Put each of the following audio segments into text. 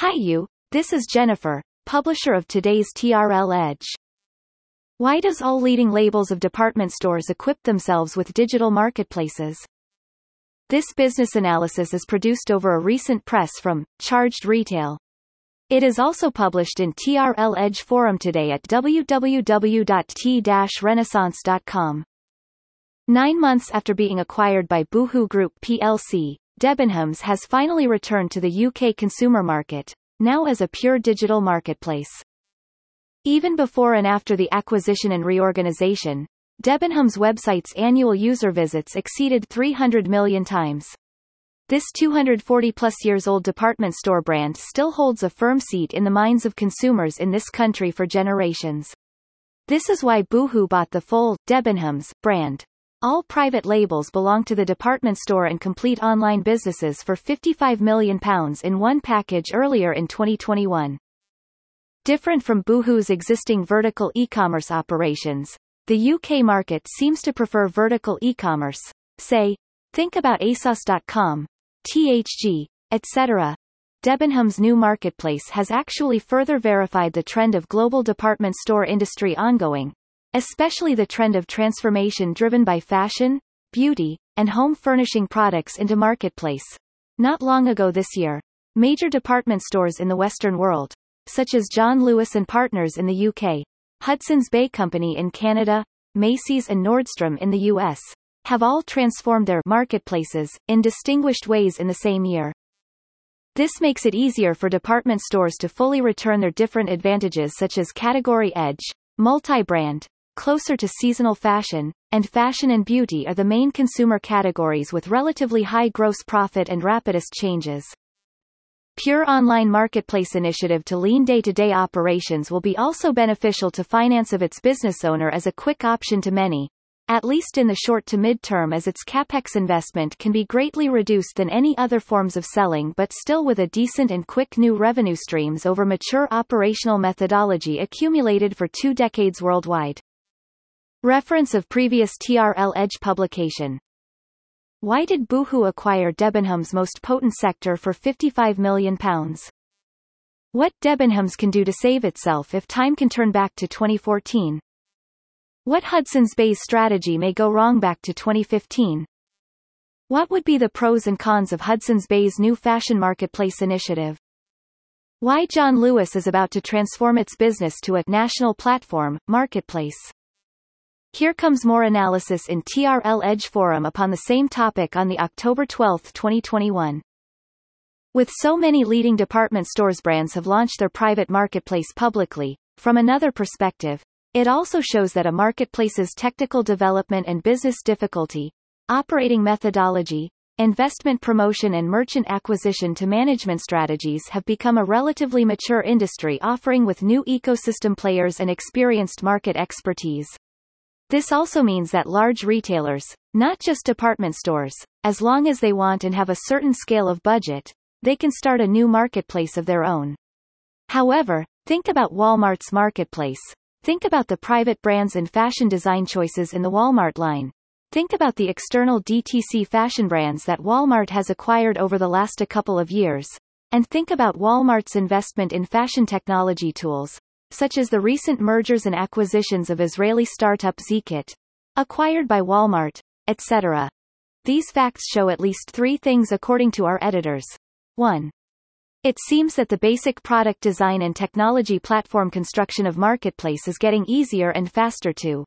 Hi you, this is Jennifer, publisher of today's TRL Edge. Why does all leading labels of department stores equip themselves with digital marketplaces? This business analysis is produced over a recent press from Charged Retail. It is also published in TRL Edge forum today at www.t-renaissance.com. Nine months after being acquired by Boohoo Group plc, Debenhams has finally returned to the UK consumer market, now as a pure digital marketplace. Even before and after the acquisition and reorganization, Debenhams' website's annual user visits exceeded 300 million times. This 240-plus years old department store brand still holds a firm seat in the minds of consumers in this country for generations. This is why Boohoo bought the full Debenhams brand. All private labels belong to the department store and complete online businesses for £55 million in one package earlier in 2021. Different from Boohoo's existing vertical e-commerce operations, the UK market seems to prefer vertical e-commerce. Say, think about ASOS.com, THG, etc. Debenhams' new marketplace has actually further verified the trend of global department store industry ongoing, especially the trend of transformation driven by fashion, beauty, and home furnishing products into marketplace. Not long ago this year, major department stores in the Western world, such as John Lewis and Partners in the UK, Hudson's Bay Company in Canada, Macy's and Nordstrom in the US, have all transformed their marketplaces in distinguished ways in the same year. This makes it easier for department stores to fully return their different advantages such as category edge, multi-brand, closer to seasonal fashion, and fashion and beauty are the main consumer categories with relatively high gross profit and rapidest changes. Pure Online Marketplace initiative to lean day-to-day operations will be also beneficial to finance of its business owner as a quick option to many, at least in the short to mid-term as its capex investment can be greatly reduced than any other forms of selling but still with a decent and quick new revenue streams over mature operational methodology accumulated for two decades worldwide. Reference of previous TRL Edge publication. Why did Boohoo acquire Debenhams' most potent sector for £55 million? What Debenhams can do to save itself if time can turn back to 2014? What Hudson's Bay's strategy may go wrong back to 2015? What would be the pros and cons of Hudson's Bay's new fashion marketplace initiative? Why John Lewis is about to transform its business to a national platform, marketplace. Here comes more analysis in TRL Edge Forum upon the same topic on the October 12, 2021. With so many leading department stores brands have launched their private marketplace publicly, from another perspective, it also shows that a marketplace's technical development and business difficulty, operating methodology, investment promotion and merchant acquisition to management strategies have become a relatively mature industry offering with new ecosystem players and experienced market expertise. This also means that large retailers, not just department stores, as long as they want and have a certain scale of budget, they can start a new marketplace of their own. However, think about Walmart's marketplace. Think about the private brands and fashion design choices in the Walmart line. Think about the external DTC fashion brands that Walmart has acquired over the last a couple of years. And think about Walmart's investment in fashion technology tools, such as the recent mergers and acquisitions of Israeli startup Zeekit, acquired by Walmart, etc. These facts show at least three things according to our editors. 1. It seems that the basic product design and technology platform construction of Marketplace is getting easier and faster too.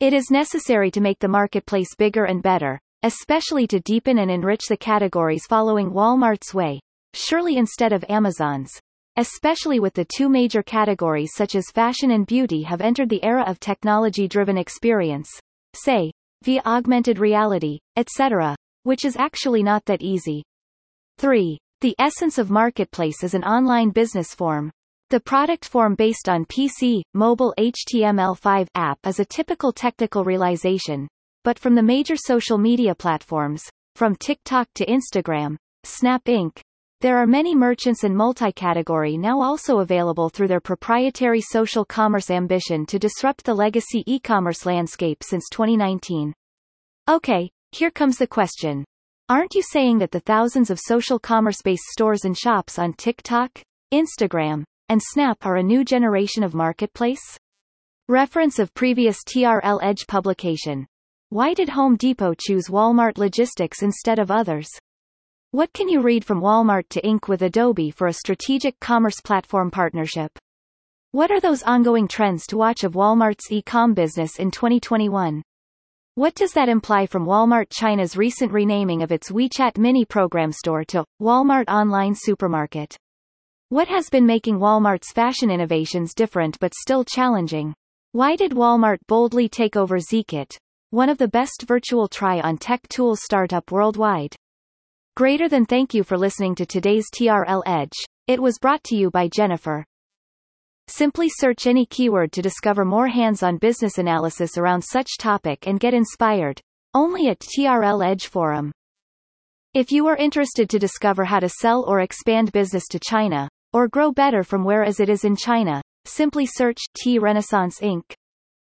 It is necessary to make the marketplace bigger and better, especially to deepen and enrich the categories following Walmart's way, surely instead of Amazon's especially with the two major categories such as fashion and beauty have entered the era of technology-driven experience, say, via augmented reality, etc., which is actually not that easy. 3. The essence of Marketplace is an online business form. The product form based on PC, mobile HTML5 app is a typical technical realization, but from the major social media platforms, from TikTok to Instagram, Snap Inc., there are many merchants and multi-category now also available through their proprietary social commerce ambition to disrupt the legacy e-commerce landscape since 2019. Okay, here comes the question. Aren't you saying that the thousands of social commerce-based stores and shops on TikTok, Instagram, and Snap are a new generation of marketplace? Reference of previous TRL Edge publication. Why did Home Depot choose Walmart Logistics instead of others? What can you read from Walmart to Inc. with Adobe for a strategic commerce platform partnership? What are those ongoing trends to watch of Walmart's e-com business in 2021? What does that imply from Walmart China's recent renaming of its WeChat mini program store to Walmart Online Supermarket? What has been making Walmart's fashion innovations different but still challenging? Why did Walmart boldly take over Zeekit, one of the best virtual try-on tech tools startup worldwide? Greater than thank you for listening to today's TRL Edge. It was brought to you by Jennifer. Simply search any keyword to discover more hands-on business analysis around such topic and get inspired. Only at TRL Edge Forum. If you are interested to discover how to sell or expand business to China, or grow better from where as it is in China, Simply search T Renaissance Inc.